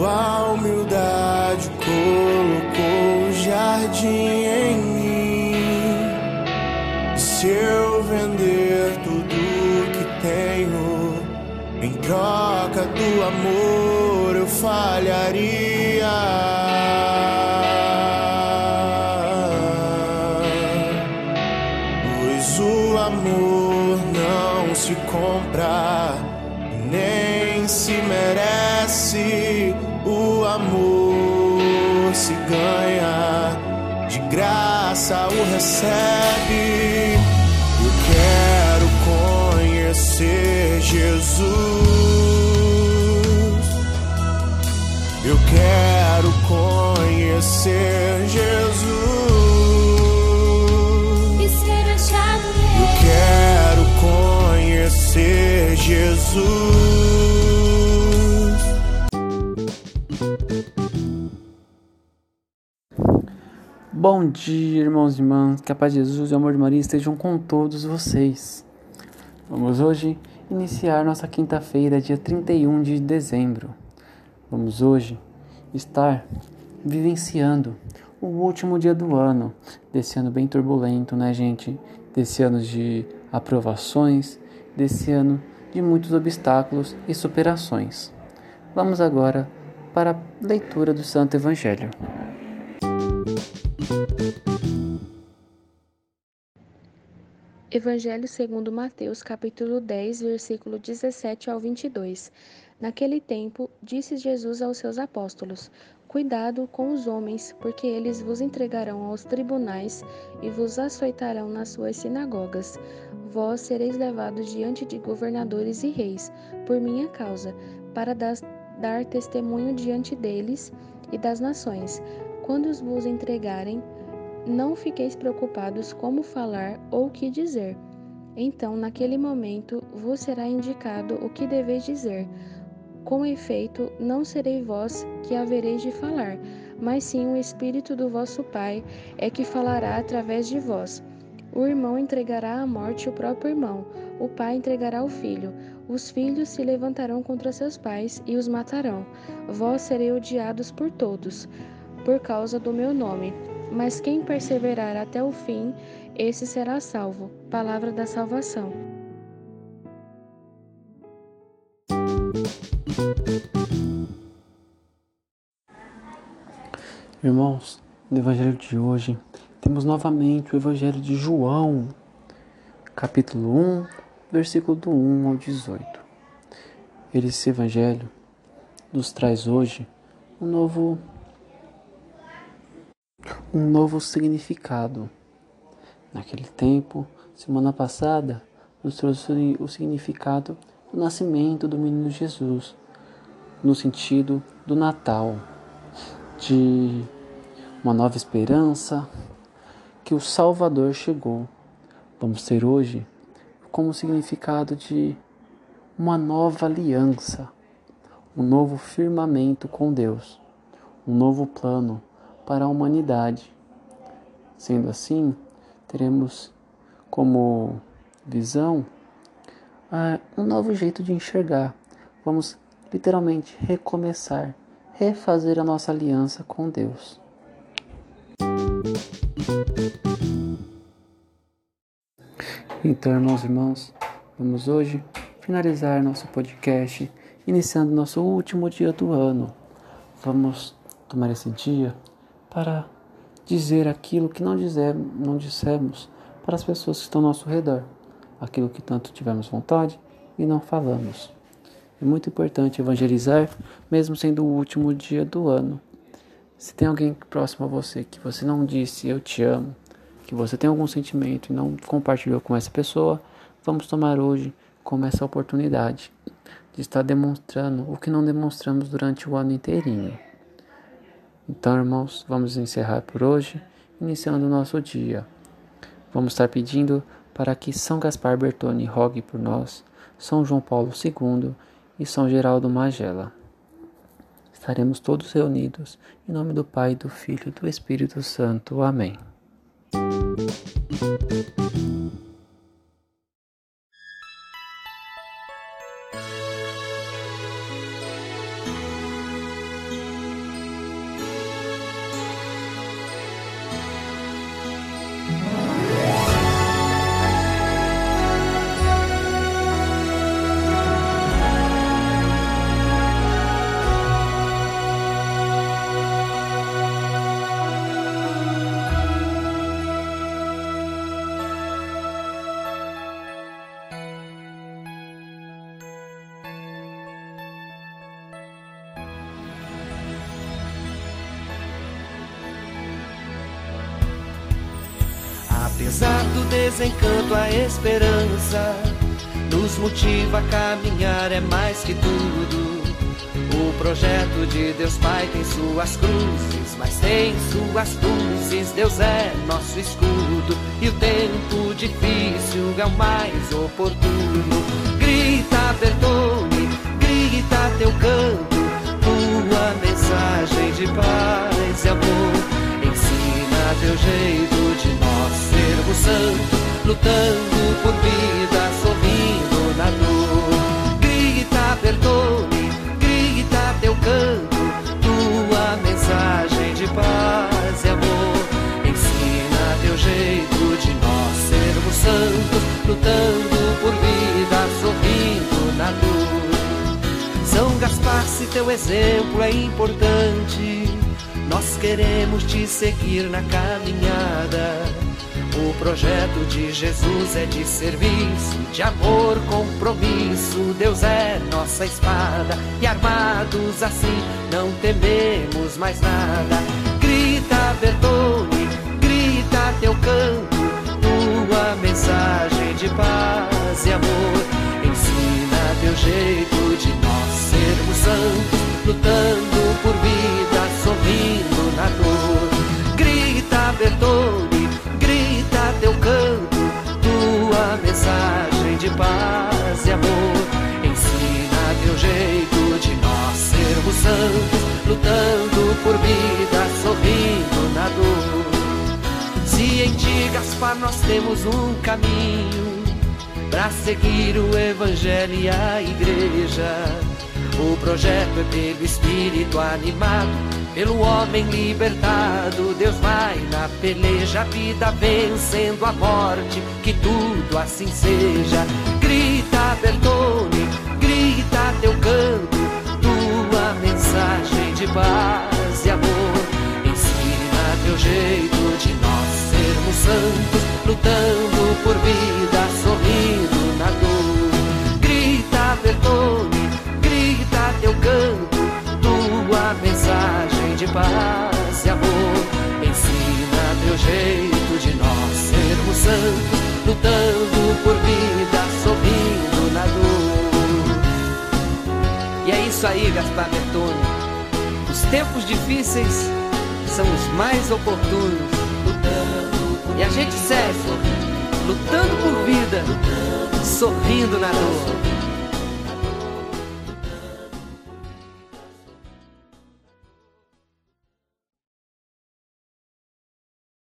Sua humildade colocou o jardim em mim. Se eu vender tudo que tenho em troca do amor, eu falharia. Ganha, de graça o recebe. Eu quero conhecer Jesus. Eu quero conhecer Jesus. ser Jesus. Bom dia, irmãos e irmãs. Que a paz de Jesus e o amor de Maria estejam com todos vocês. Vamos hoje iniciar nossa quinta-feira, dia 31 de dezembro. Vamos hoje estar vivenciando o último dia do ano, desse ano bem turbulento, né, gente? Desse ano de aprovações, desse ano de muitos obstáculos e superações. Vamos agora para a leitura do Santo Evangelho. Evangelho segundo Mateus, capítulo 10, versículo 17 ao 22. Naquele tempo, disse Jesus aos seus apóstolos: Cuidado com os homens, porque eles vos entregarão aos tribunais e vos açoitarão nas suas sinagogas. Vós sereis levados diante de governadores e reis, por minha causa, para dar testemunho diante deles e das nações. Quando os vos entregarem, não fiqueis preocupados como falar ou o que dizer. Então, naquele momento, vos será indicado o que deveis dizer com efeito, não serei vós que havereis de falar, mas sim o Espírito do vosso Pai é que falará através de vós. O irmão entregará à morte o próprio irmão, o pai entregará o filho. Os filhos se levantarão contra seus pais e os matarão. Vós sereis odiados por todos, por causa do meu nome. Mas quem perseverar até o fim, esse será salvo. Palavra da salvação. Irmãos, no Evangelho de hoje, temos novamente o Evangelho de João, capítulo 1, versículo do 1 ao 18. Esse Evangelho nos traz hoje um novo, um novo significado. Naquele tempo, semana passada, nos trouxe o significado do nascimento do menino Jesus, no sentido do Natal de uma nova esperança, que o Salvador chegou. Vamos ter hoje como significado de uma nova aliança, um novo firmamento com Deus, um novo plano para a humanidade. Sendo assim, teremos como visão uh, um novo jeito de enxergar. Vamos literalmente recomeçar refazer a nossa aliança com Deus. Então, irmãos e irmãos, vamos hoje finalizar nosso podcast, iniciando nosso último dia do ano. Vamos tomar esse dia para dizer aquilo que não, dizer, não dissemos para as pessoas que estão ao nosso redor, aquilo que tanto tivemos vontade e não falamos. É muito importante evangelizar, mesmo sendo o último dia do ano. Se tem alguém próximo a você que você não disse eu te amo, que você tem algum sentimento e não compartilhou com essa pessoa, vamos tomar hoje como essa oportunidade de estar demonstrando o que não demonstramos durante o ano inteirinho. Então, irmãos, vamos encerrar por hoje, iniciando o nosso dia. Vamos estar pedindo para que São Gaspar Bertoni rogue por nós, São João Paulo II e São Geraldo Magela. Estaremos todos reunidos em nome do Pai, do Filho e do Espírito Santo. Amém. Apesar do desencanto, a esperança nos motiva a caminhar, é mais que tudo. O projeto de Deus Pai tem suas cruzes, mas tem suas luzes. Deus é nosso escudo e o tempo difícil é o mais oportuno. Grita, Bertone, grita teu canto, tua mensagem de paz e amor. Ensina teu jeito sermos santos, lutando por vida, sorrindo na dor. Grita, Bertone, grita teu canto, tua mensagem de paz e amor. Ensina teu jeito de nós sermos santos, lutando por vida, sorrindo na dor. São Gaspar, se teu exemplo é importante, nós queremos te seguir na caminhada. O projeto de Jesus é de serviço, de amor, compromisso. Deus é nossa espada e armados assim não tememos mais nada. Grita, Bertone, grita teu canto, de paz e amor. Ensina teu jeito de nós sermos santos, lutando por vida, sorrindo na dor. Se em ti, Gaspar, nós temos um caminho para seguir o Evangelho e a Igreja. O projeto é pelo Espírito animado, pelo homem libertado. Deus vai na peleja, a vida vencendo a morte, que tudo assim seja. Grita, Bertone, grita teu canto, tua mensagem de paz e amor. Ensina teu jeito de nós sermos santos, lutando por vida, sorrindo paz e amor. Ensina teu jeito de nós sermos santos, lutando por vida, sorrindo na dor. E é isso aí, Gaspar Bertone. Os tempos difíceis são os mais oportunos. E a gente segue, lutando por vida, sorrindo na dor.